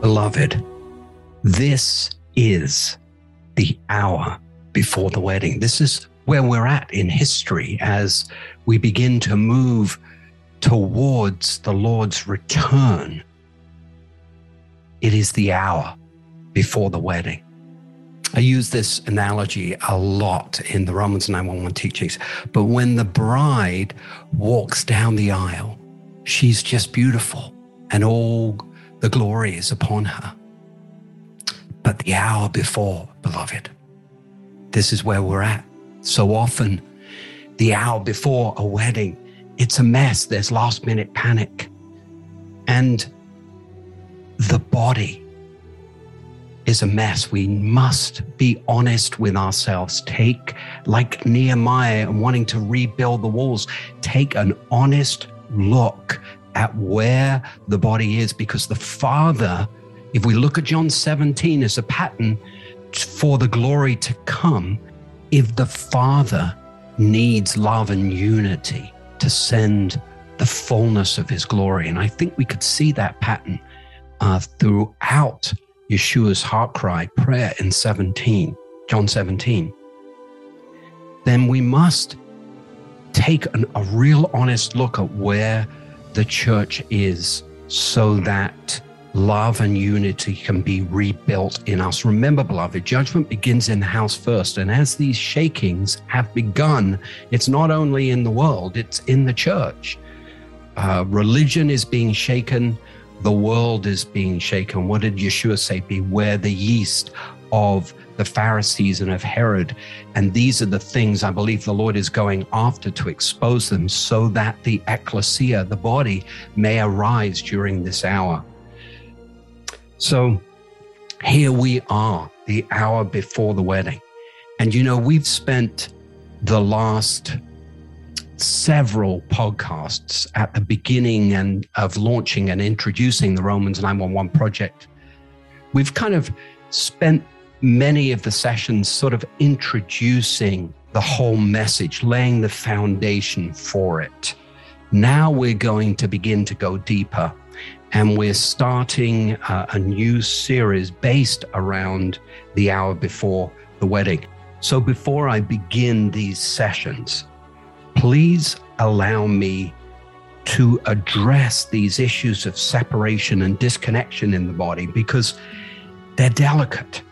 Beloved, this is the hour before the wedding. This is where we're at in history as we begin to move towards the Lord's return. It is the hour before the wedding. I use this analogy a lot in the Romans 911 teachings, but when the bride walks down the aisle, she's just beautiful and all the glory is upon her. But the hour before, beloved, this is where we're at. So often, the hour before a wedding, it's a mess. There's last minute panic. And the body is a mess. We must be honest with ourselves. Take, like Nehemiah wanting to rebuild the walls, take an honest look at where the body is because the Father, if we look at John 17 as a pattern for the glory to come, if the Father needs love and unity to send the fullness of his glory. And I think we could see that pattern uh, throughout Yeshua's heart cry prayer in 17, John 17. Then we must take an, a real honest look at where the church is so that love and unity can be rebuilt in us. Remember, beloved, judgment begins in the house first. And as these shakings have begun, it's not only in the world, it's in the church. Uh, religion is being shaken, the world is being shaken. What did Yeshua say? Beware the yeast of the Pharisees and of Herod. And these are the things I believe the Lord is going after to expose them so that the ecclesia, the body, may arise during this hour. So here we are, the hour before the wedding. And you know, we've spent the last several podcasts at the beginning and of launching and introducing the Romans 911 project. We've kind of spent many of the sessions sort of introducing the whole message, laying the foundation for it. Now we're going to begin to go deeper, and we're starting uh, a new series based around the hour before the wedding. So before I begin these sessions, please allow me to address these issues of separation and disconnection in the body because they're delicate.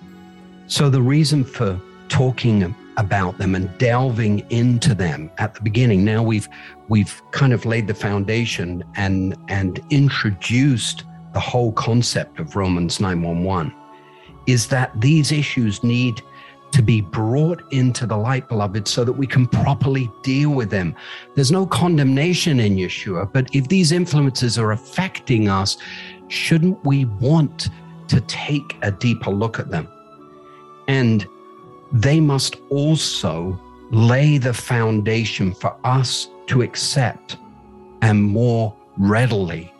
So, the reason for talking about them and delving into them at the beginning, now we've we've kind of laid the foundation and and introduced the whole concept of Romans 911 is that these issues need to be brought into the light, beloved, so that we can properly deal with them. There's no condemnation in Yeshua, but if these influences are affecting us, shouldn't we want to take a deeper look at them? And they must also lay the foundation for us to accept and more readily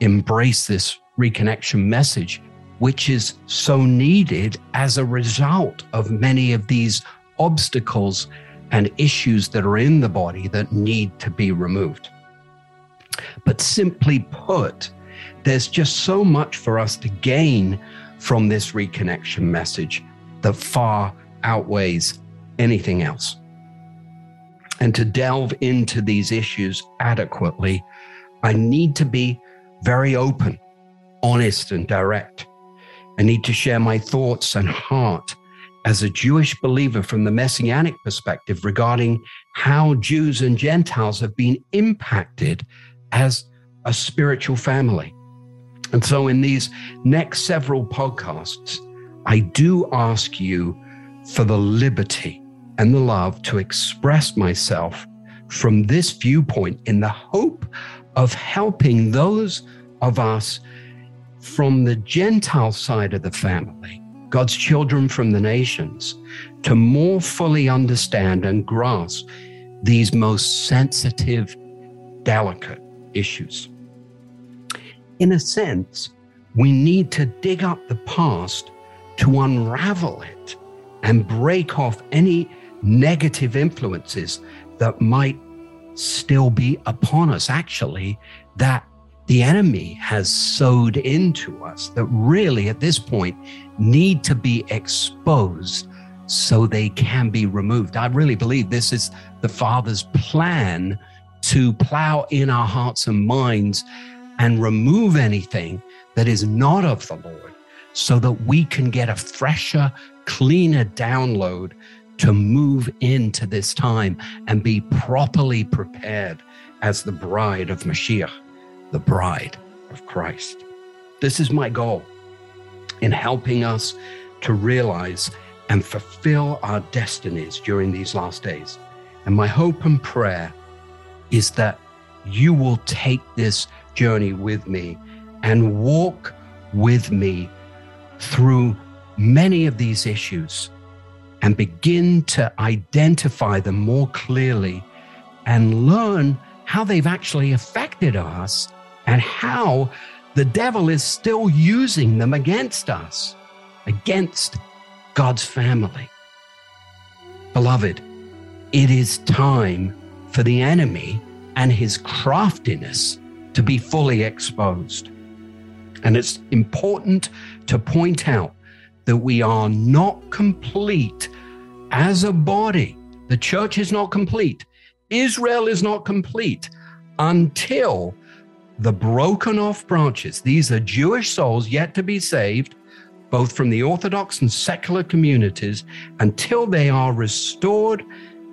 embrace this reconnection message, which is so needed as a result of many of these obstacles and issues that are in the body that need to be removed. But simply put, there's just so much for us to gain from this reconnection message that far outweighs anything else. And to delve into these issues adequately, I need to be very open, honest, and direct. I need to share my thoughts and heart as a Jewish believer from the messianic perspective regarding how Jews and Gentiles have been impacted as a spiritual family. And so, in these next several podcasts, I do ask you for the liberty and the love to express myself from this viewpoint in the hope of helping those of us from the Gentile side of the family, God's children from the nations, to more fully understand and grasp these most sensitive, delicate issues. in a sense, we need to dig up the past to unravel it and break off any negative influences that might still be upon us, actually, that the enemy has sowed into us that really at this point need to be exposed so they can be removed. I really believe this is the Father's plan to plow in our hearts and minds and remove anything that is not of the Lord so that we can get a fresher, cleaner download to move into this time and be properly prepared as the bride of Mashiach, the bride of Christ. This is my goal in helping us to realize and fulfill our destinies during these last days. And my hope and prayer is that you will take this journey with me and walk with me through many of these issues and begin to identify them more clearly and learn how they've actually affected us and how the devil is still using them against us, against God's family. Beloved, it is time for the enemy and his craftiness to be fully exposed. And it's important to point out that we are not complete as a body. The church is not complete. Israel is not complete until the broken off branches, these are Jewish souls yet to be saved, both from the Orthodox and secular communities, until they are restored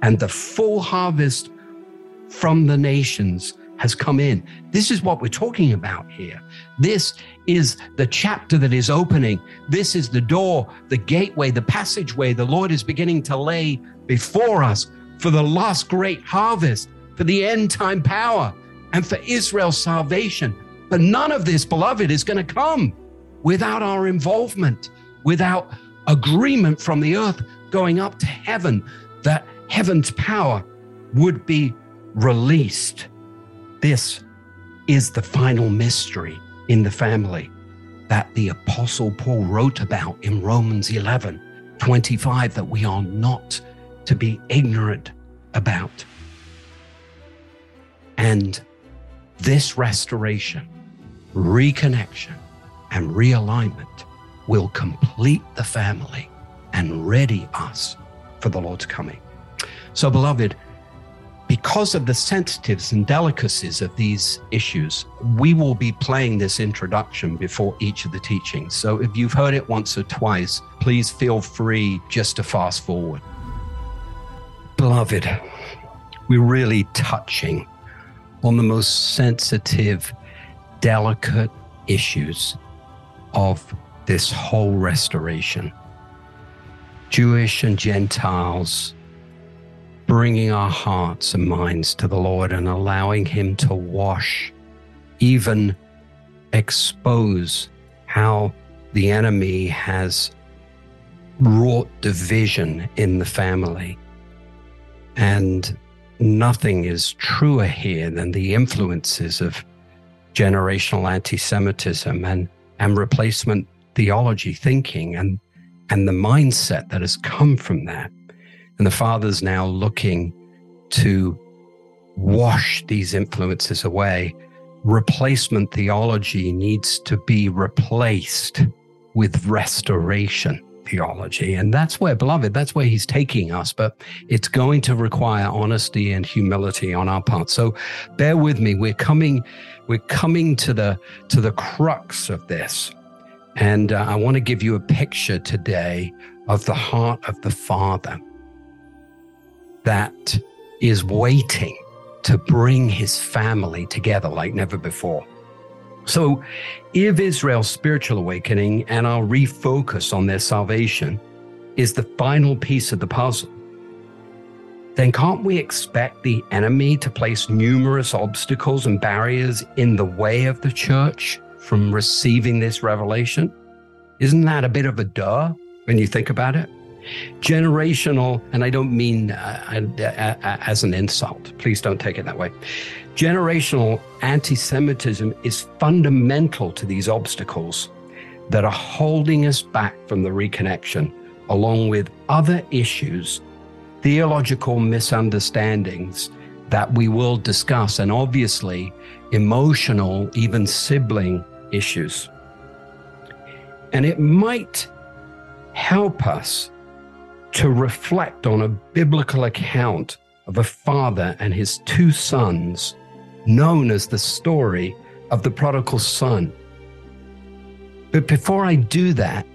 and the full harvest from the nations has come in. This is what we're talking about here. This is the chapter that is opening. This is the door, the gateway, the passageway the Lord is beginning to lay before us for the last great harvest, for the end time power, and for Israel's salvation. But none of this, beloved, is going to come without our involvement, without agreement from the earth going up to heaven, that heaven's power would be released. This is the final mystery in the family that the Apostle Paul wrote about in Romans 11 25 that we are not to be ignorant about. And this restoration, reconnection, and realignment will complete the family and ready us for the Lord's coming. So, beloved, because of the sensitives and delicacies of these issues, we will be playing this introduction before each of the teachings. So if you've heard it once or twice, please feel free just to fast forward. Beloved, we're really touching on the most sensitive, delicate issues of this whole restoration. Jewish and Gentiles bringing our hearts and minds to the Lord and allowing Him to wash, even expose how the enemy has wrought division in the family. And nothing is truer here than the influences of generational anti Semitism and, and replacement theology thinking and, and the mindset that has come from that. And the Father's now looking to wash these influences away. Replacement theology needs to be replaced with restoration theology. And that's where, beloved, that's where he's taking us. But it's going to require honesty and humility on our part. So bear with me. We're coming, we're coming to the to the crux of this. And uh, I want to give you a picture today of the heart of the Father that is waiting to bring his family together like never before. So, if Israel's spiritual awakening and our refocus on their salvation is the final piece of the puzzle, then can't we expect the enemy to place numerous obstacles and barriers in the way of the church from receiving this revelation? Isn't that a bit of a duh when you think about it? Generational, and I don't mean uh, uh, uh, as an insult, please don't take it that way. Generational anti Semitism is fundamental to these obstacles that are holding us back from the reconnection, along with other issues, theological misunderstandings that we will discuss, and obviously emotional, even sibling issues. And it might help us to reflect on a biblical account of a father and his two sons, known as the story of the prodigal son. But before I do that,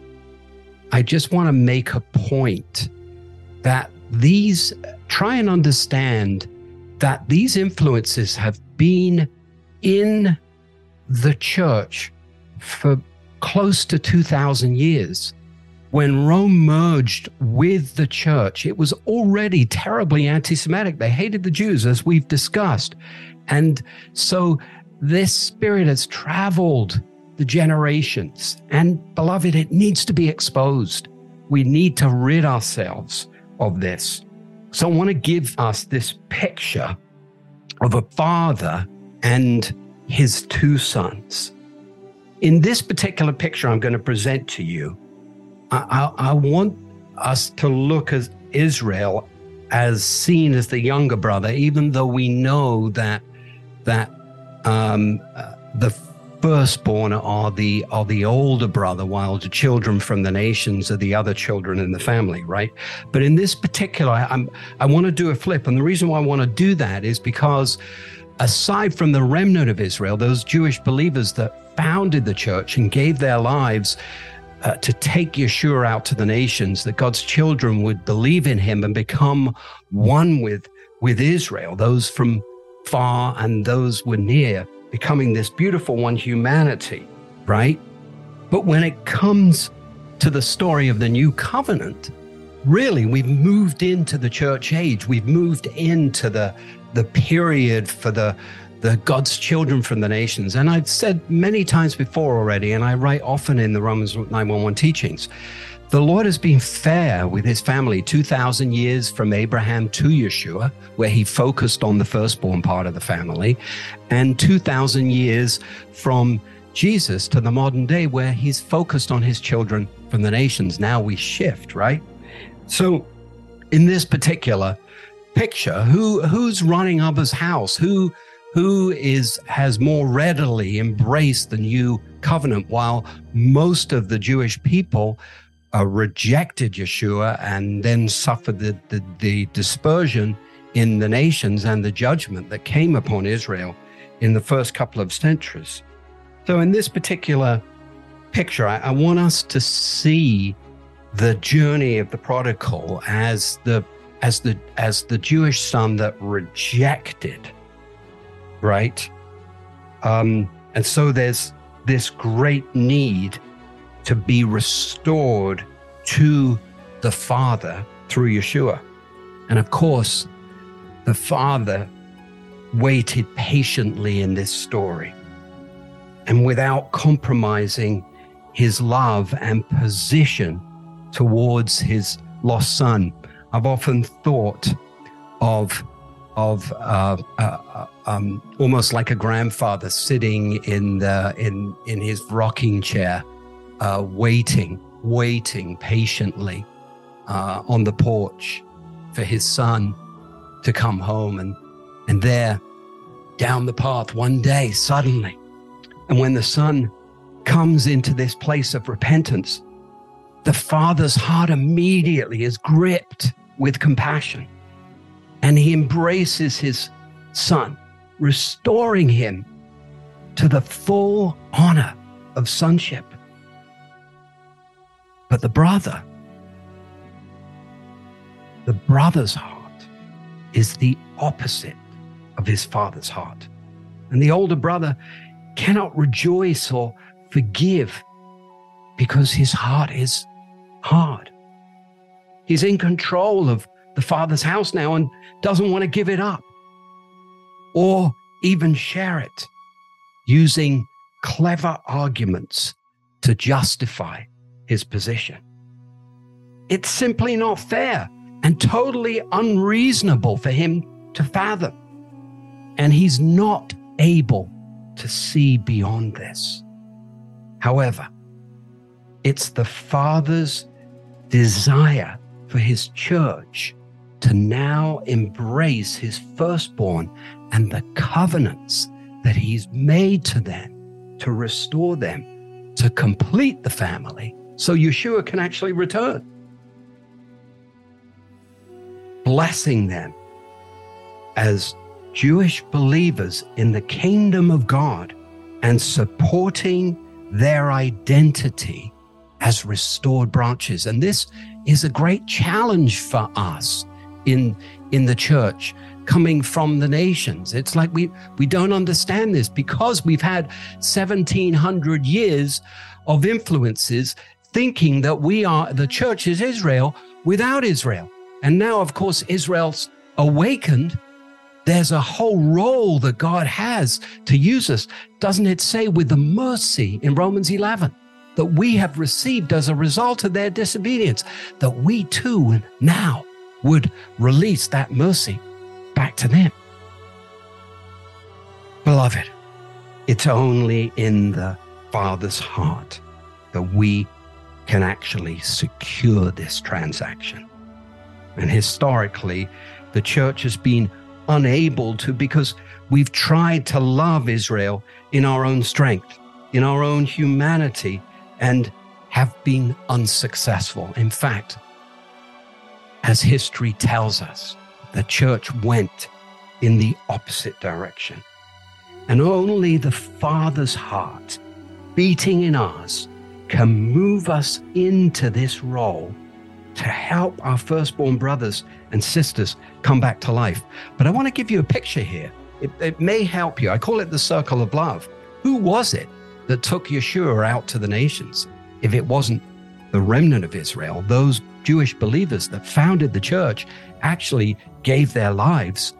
I just want to make a point that these, try and understand that these influences have been in the church for close to 2,000 years. When Rome merged with the church, it was already terribly anti Semitic. They hated the Jews, as we've discussed. And so this spirit has traveled the generations. And beloved, it needs to be exposed. We need to rid ourselves of this. So I want to give us this picture of a father and his two sons. In this particular picture I'm going to present to you, I, I, want us to look at Israel as seen as the younger brother, even though we know that that um, uh, the firstborn are the are the older brother, while the children from the nations are the other children in the family, right? But in this particular, I'm I want to do a flip, and the reason why I want to do that is because aside from the remnant of Israel, those Jewish believers that founded the church and gave their lives uh, to take Yeshua out to the nations, that God's children would believe in him and become one with, with Israel, those from far and those were near, becoming this beautiful one humanity, right? But when it comes to the story of the new covenant, really we've moved into the church age. We've moved into the the period for the the God's children from the nations. And I've said many times before already, and I write often in the Romans 911 teachings, the Lord has been fair with his family 2,000 years from Abraham to Yeshua, where he focused on the firstborn part of the family, and 2,000 years from Jesus to the modern day, where he's focused on his children from the nations. Now we shift, right? So, in this particular picture who who's running Abba's house who who is has more readily embraced the new covenant while most of the Jewish people uh, rejected Yeshua and then suffered the, the, the dispersion in the nations and the judgment that came upon Israel in the first couple of centuries. So, in this particular picture, I, I want us to see the journey of the prodigal as the as the as the Jewish son that rejected, right? Um, and so there's this great need to be restored to the Father through Yeshua. And of course, the Father waited patiently in this story and without compromising his love and position towards his lost son. I've often thought of of uh, uh, um, almost like a grandfather sitting in the in in his rocking chair, uh, waiting, waiting patiently uh, on the porch for his son to come home, and and there, down the path, one day suddenly, and when the son comes into this place of repentance, the father's heart immediately is gripped with compassion. And he embraces his son, restoring him to the full honor of sonship. But the brother, the brother's heart is the opposite of his father's heart. And the older brother cannot rejoice or forgive because his heart is hard. He's in control of the father's house now and doesn't want to give it up or even share it using clever arguments to justify his position. It's simply not fair and totally unreasonable for him to fathom. And he's not able to see beyond this. However, it's the Father's desire for his church to now embrace his firstborn and the covenants that he's made to them to restore them, to complete the family, so Yeshua can actually return. Blessing them as Jewish believers in the kingdom of God and supporting their identity as restored branches. And this is a great challenge for us in, in the church coming from the nations. It's like we, we don't understand this because we've had 1700 years of influences thinking that we are, the church is Israel without Israel. And now, of course, Israel's awakened. There's a whole role that God has to use us. Doesn't it say with the mercy in Romans 11 that we have received as a result of their disobedience, that we too now would release that mercy back to them? Beloved, it's only in the Father's heart that we can actually secure this transaction. And historically, the church has been unable to because we've tried to love Israel in our own strength, in our own humanity, and have been unsuccessful. In fact, as history tells us, the church went in the opposite direction. And only the Father's heart beating in us can move us into this role to help our firstborn brothers and sisters come back to life. But I want to give you a picture here. It, it, may help you. I call it the circle of love. Who was it that took Yeshua out to the nations? If it wasn't the remnant of Israel, those Jewish believers that founded the church actually gave their lives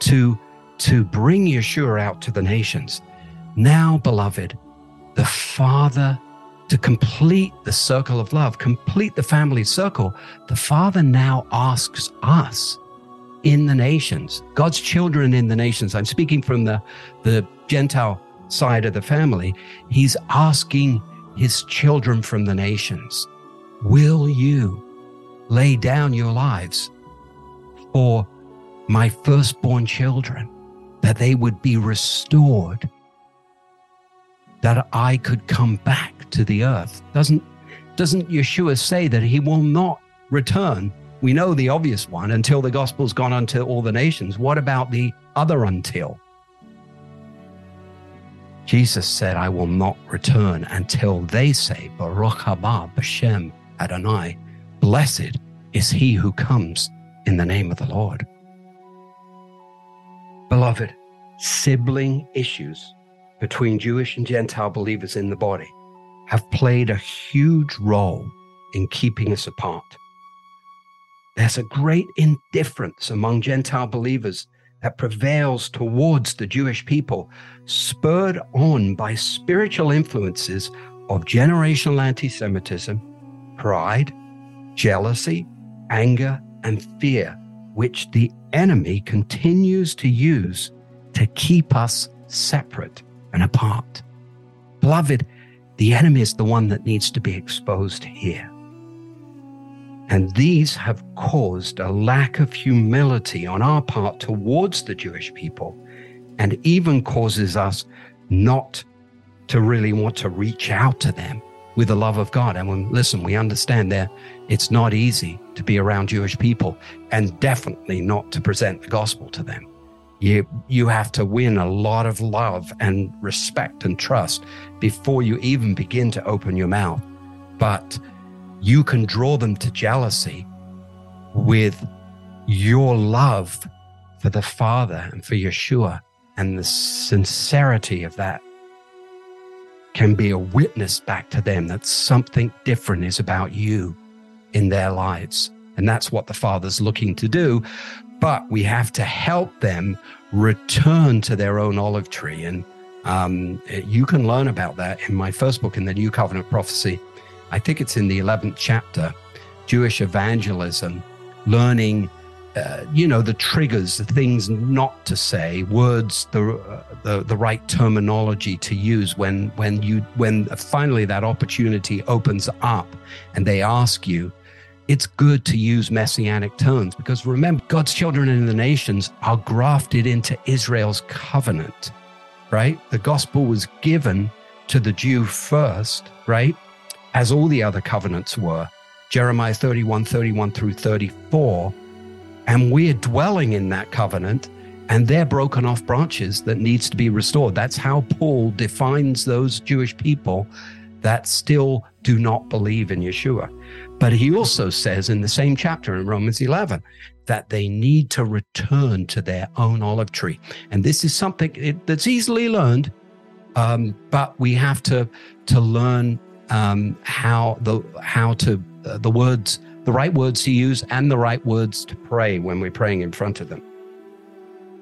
to, to bring Yeshua out to the nations. Now, beloved, the Father to complete the circle of love, complete the family circle, the Father now asks us in the nations, God's children in the nations. I'm speaking from the, the Gentile side of the family. He's asking his children from the nations, Will you lay down your lives for my firstborn children, that they would be restored? that I could come back to the earth. Doesn't, doesn't Yeshua say that he will not return? We know the obvious one until the gospel's gone unto all the nations. What about the other until? Jesus said, I will not return until they say, Baruch haba b'shem Adonai. Blessed is he who comes in the name of the Lord. Beloved, sibling issues between Jewish and Gentile believers in the body have played a huge role in keeping us apart. There's a great indifference among Gentile believers that prevails towards the Jewish people, spurred on by spiritual influences of generational anti Semitism, pride, jealousy, anger, and fear, which the enemy continues to use to keep us separate and apart. Beloved, the enemy is the one that needs to be exposed here. And these have caused a lack of humility on our part towards the Jewish people and even causes us not to really want to reach out to them with the love of God. And when, listen, we understand that it's not easy to be around Jewish people and definitely not to present the gospel to them. You, you have to win a lot of love and respect and trust before you even begin to open your mouth. But you can draw them to jealousy with your love for the Father and for Yeshua. And the sincerity of that can be a witness back to them that something different is about you in their lives. And that's what the Father's looking to do but we have to help them return to their own olive tree. And um, you can learn about that in my first book, in the New Covenant Prophecy. I think it's in the 11th chapter, Jewish Evangelism, learning uh, you know the triggers the things not to say words the, uh, the the right terminology to use when when you when finally that opportunity opens up and they ask you it's good to use messianic terms because remember God's children in the nations are grafted into Israel's covenant right? The gospel was given to the Jew first right as all the other covenants were Jeremiah 31 31 through 34 and we're dwelling in that covenant and they're broken off branches that needs to be restored. That's how paul defines those jewish people that still do not believe in yeshua. But he also says in the same chapter in romans 11 that they need to return to their own olive tree. And this is something that's easily learned um, but we have to to learn um, how the how to uh, the words the right words to use and the right words to pray when we're praying in front of them.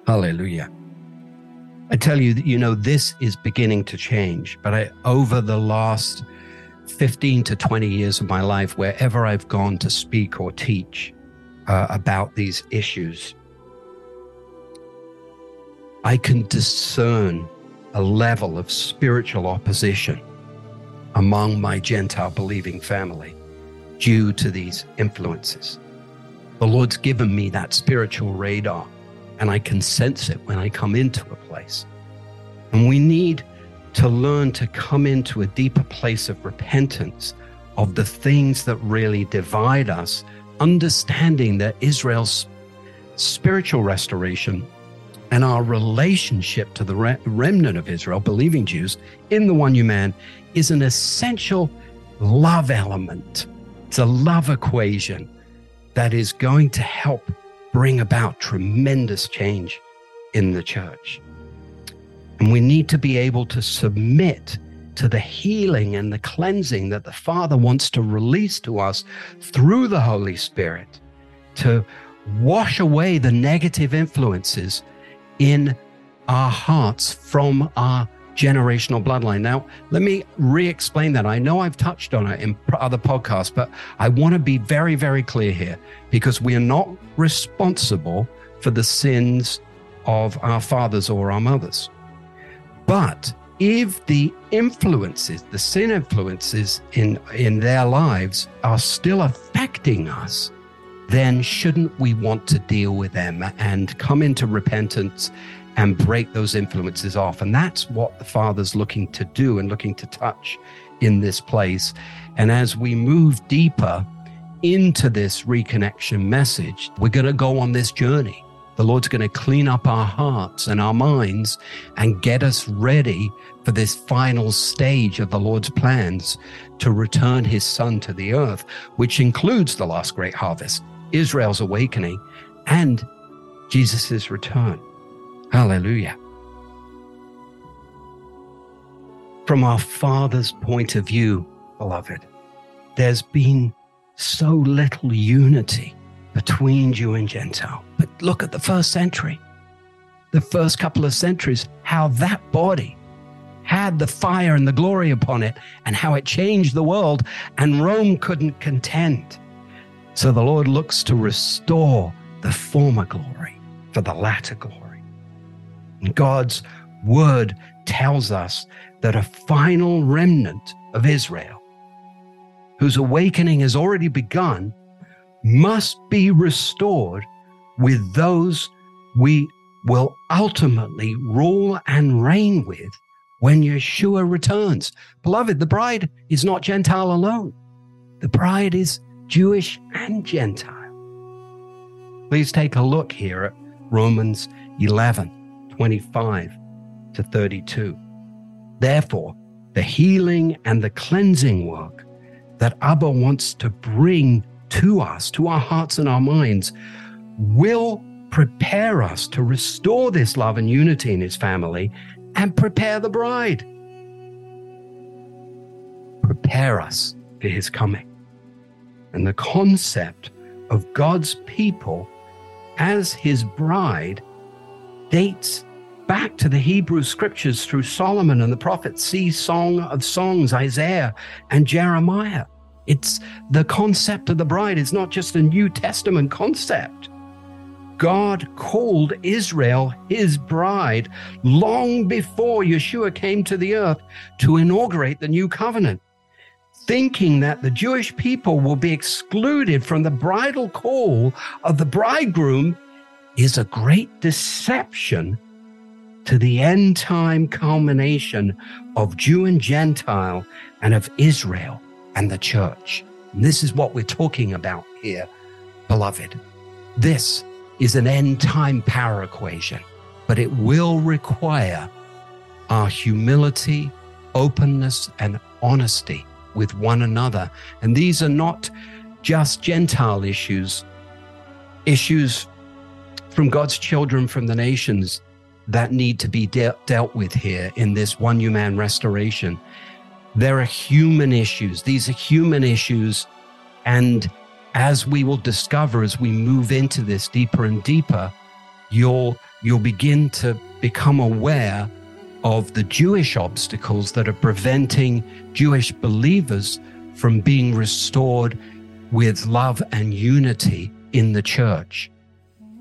Hallelujah. I tell you that, you know, this is beginning to change, but I, over the last 15 to 20 years of my life, wherever I've gone to speak or teach uh, about these issues, I can discern a level of spiritual opposition among my Gentile believing family due to these influences. The Lord's given me that spiritual radar, and I can sense it when I come into a place. And we need to learn to come into a deeper place of repentance of the things that really divide us, understanding that Israel's spiritual restoration and our relationship to the remnant of Israel, believing Jews, in the one new man, is an essential love element it's a love equation that is going to help bring about tremendous change in the church. And we need to be able to submit to the healing and the cleansing that the Father wants to release to us through the Holy Spirit to wash away the negative influences in our hearts from our generational bloodline. Now, let me re explain that. I know I've touched on it in other podcasts, but I want to be very, very clear here because we are not responsible for the sins of our fathers or our mothers. But if the influences, the sin influences in, in their lives are still affecting us, then shouldn't we want to deal with them and come into repentance and break those influences off. And that's what the Father's looking to do and looking to touch in this place. And as we move deeper into this reconnection message, we're going to go on this journey. The Lord's going to clean up our hearts and our minds and get us ready for this final stage of the Lord's plans to return his son to the earth, which includes the last great harvest, Israel's awakening, and Jesus' return. Hallelujah. From our Father's point of view, beloved, there's been so little unity between Jew and Gentile. But look at the first century, the first couple of centuries, how that body had the fire and the glory upon it, and how it changed the world, and Rome couldn't contend. So the Lord looks to restore the former glory for the latter glory. God's word tells us that a final remnant of Israel, whose awakening has already begun, must be restored with those we will ultimately rule and reign with when Yeshua returns. Beloved, the bride is not Gentile alone, the bride is Jewish and Gentile. Please take a look here at Romans 11. 25 to 32. Therefore, the healing and the cleansing work that Abba wants to bring to us, to our hearts and our minds, will prepare us to restore this love and unity in his family and prepare the bride. Prepare us for his coming. And the concept of God's people as his bride dates back to the Hebrew scriptures through Solomon and the prophets, see Song of Songs, Isaiah, and Jeremiah. It's the concept of the bride is not just a New Testament concept. God called Israel his bride long before Yeshua came to the earth to inaugurate the new covenant. Thinking that the Jewish people will be excluded from the bridal call of the bridegroom is a great deception to the end time culmination of Jew and Gentile and of Israel and the church. And this is what we're talking about here, beloved. This is an end time power equation, but it will require our humility, openness, and honesty with one another. And these are not just Gentile issues, issues from God's children from the nations that need to be de- dealt with here in this one human restoration. There are human issues. These are human issues. And as we will discover as we move into this deeper and deeper, you'll you'll begin to become aware of the Jewish obstacles that are preventing Jewish believers from being restored with love and unity in the church.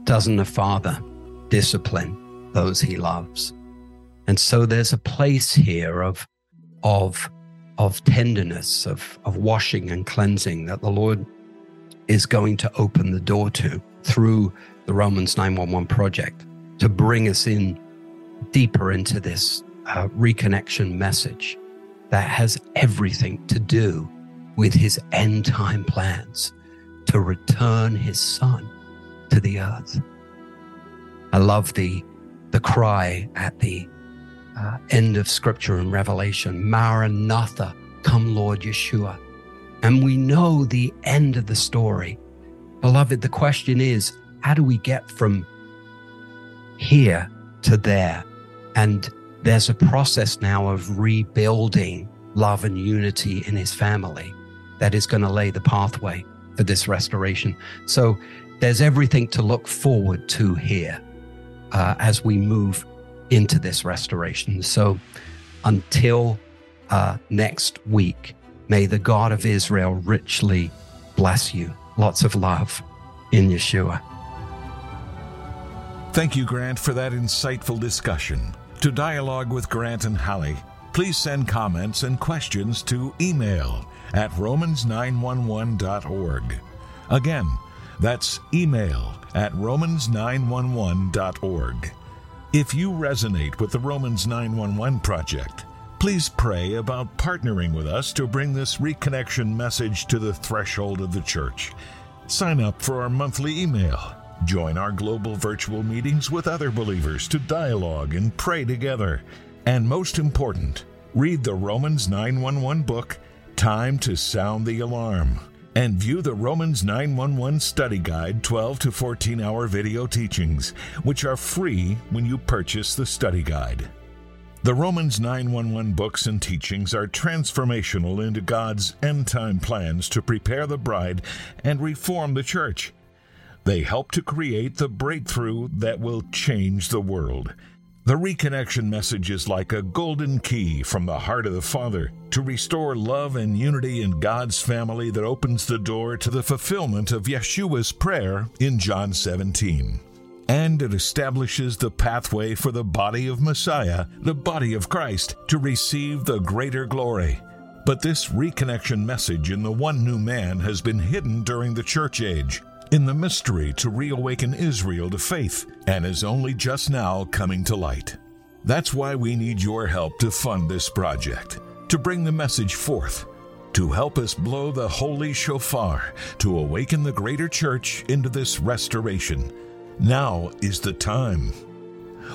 Doesn't a father discipline those he loves? And so there's a place here of, of, of tenderness, of, of washing and cleansing that the Lord is going to open the door to through the Romans 911 project to bring us in deeper into this uh, reconnection message that has everything to do with his end time plans to return his son to the earth. I love the, the cry at the uh, end of scripture and revelation Maranatha, come Lord Yeshua and we know the end of the story. Beloved, the question is how do we get from here to there? And there's a process now of rebuilding love and unity in his family that is going to lay the pathway for this restoration. So there's everything to look forward to here uh, as we move into this restoration. So until uh, next week, May the God of Israel richly bless you. Lots of love in Yeshua. Thank you, Grant, for that insightful discussion. To dialogue with Grant and Holly, please send comments and questions to email at romans911.org. Again, that's email at romans911.org. If you resonate with the Romans 911 project, Please pray about partnering with us to bring this reconnection message to the threshold of the church. Sign up for our monthly email. Join our global virtual meetings with other believers to dialogue and pray together. And most important, read the Romans 911 book, Time to Sound the Alarm, and view the Romans 911 Study Guide 12 to 14 hour video teachings, which are free when you purchase the study guide. The Romans 911 books and teachings are transformational into God's end time plans to prepare the bride and reform the church. They help to create the breakthrough that will change the world. The reconnection message is like a golden key from the heart of the Father to restore love and unity in God's family that opens the door to the fulfillment of Yeshua's prayer in John 17 and it establishes the pathway for the body of Messiah, the body of Christ, to receive the greater glory. But this reconnection message in the one new man has been hidden during the church age, in the mystery to reawaken Israel to faith, and is only just now coming to light. That's why we need your help to fund this project, to bring the message forth, to help us blow the holy shofar, to awaken the greater church into this restoration now is the time.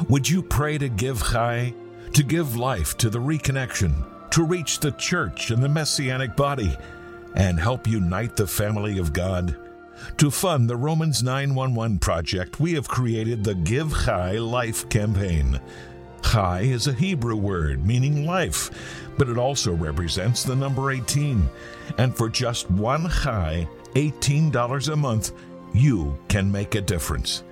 Would you pray to give Chai, to give life to the reconnection, to reach the church and the messianic body, and help unite the family of God? To fund the Romans 911 project, we have created the Give Chai Life campaign. Chai is a Hebrew word meaning life, but it also represents the number 18. And for just one Chai, $18 a month, you can make a difference.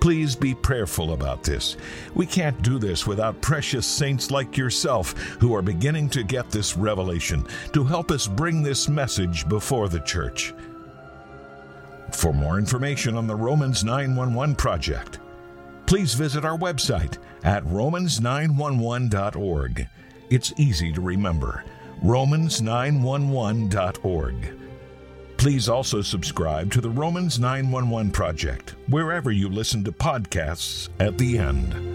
Please be prayerful about this. We can't do this without precious saints like yourself who are beginning to get this revelation to help us bring this message before the church. For more information on the Romans 911 Project, please visit our website at romans911.org. It's easy to remember romans911.org. Please also subscribe to the Romans 911 Project wherever you listen to podcasts at the end.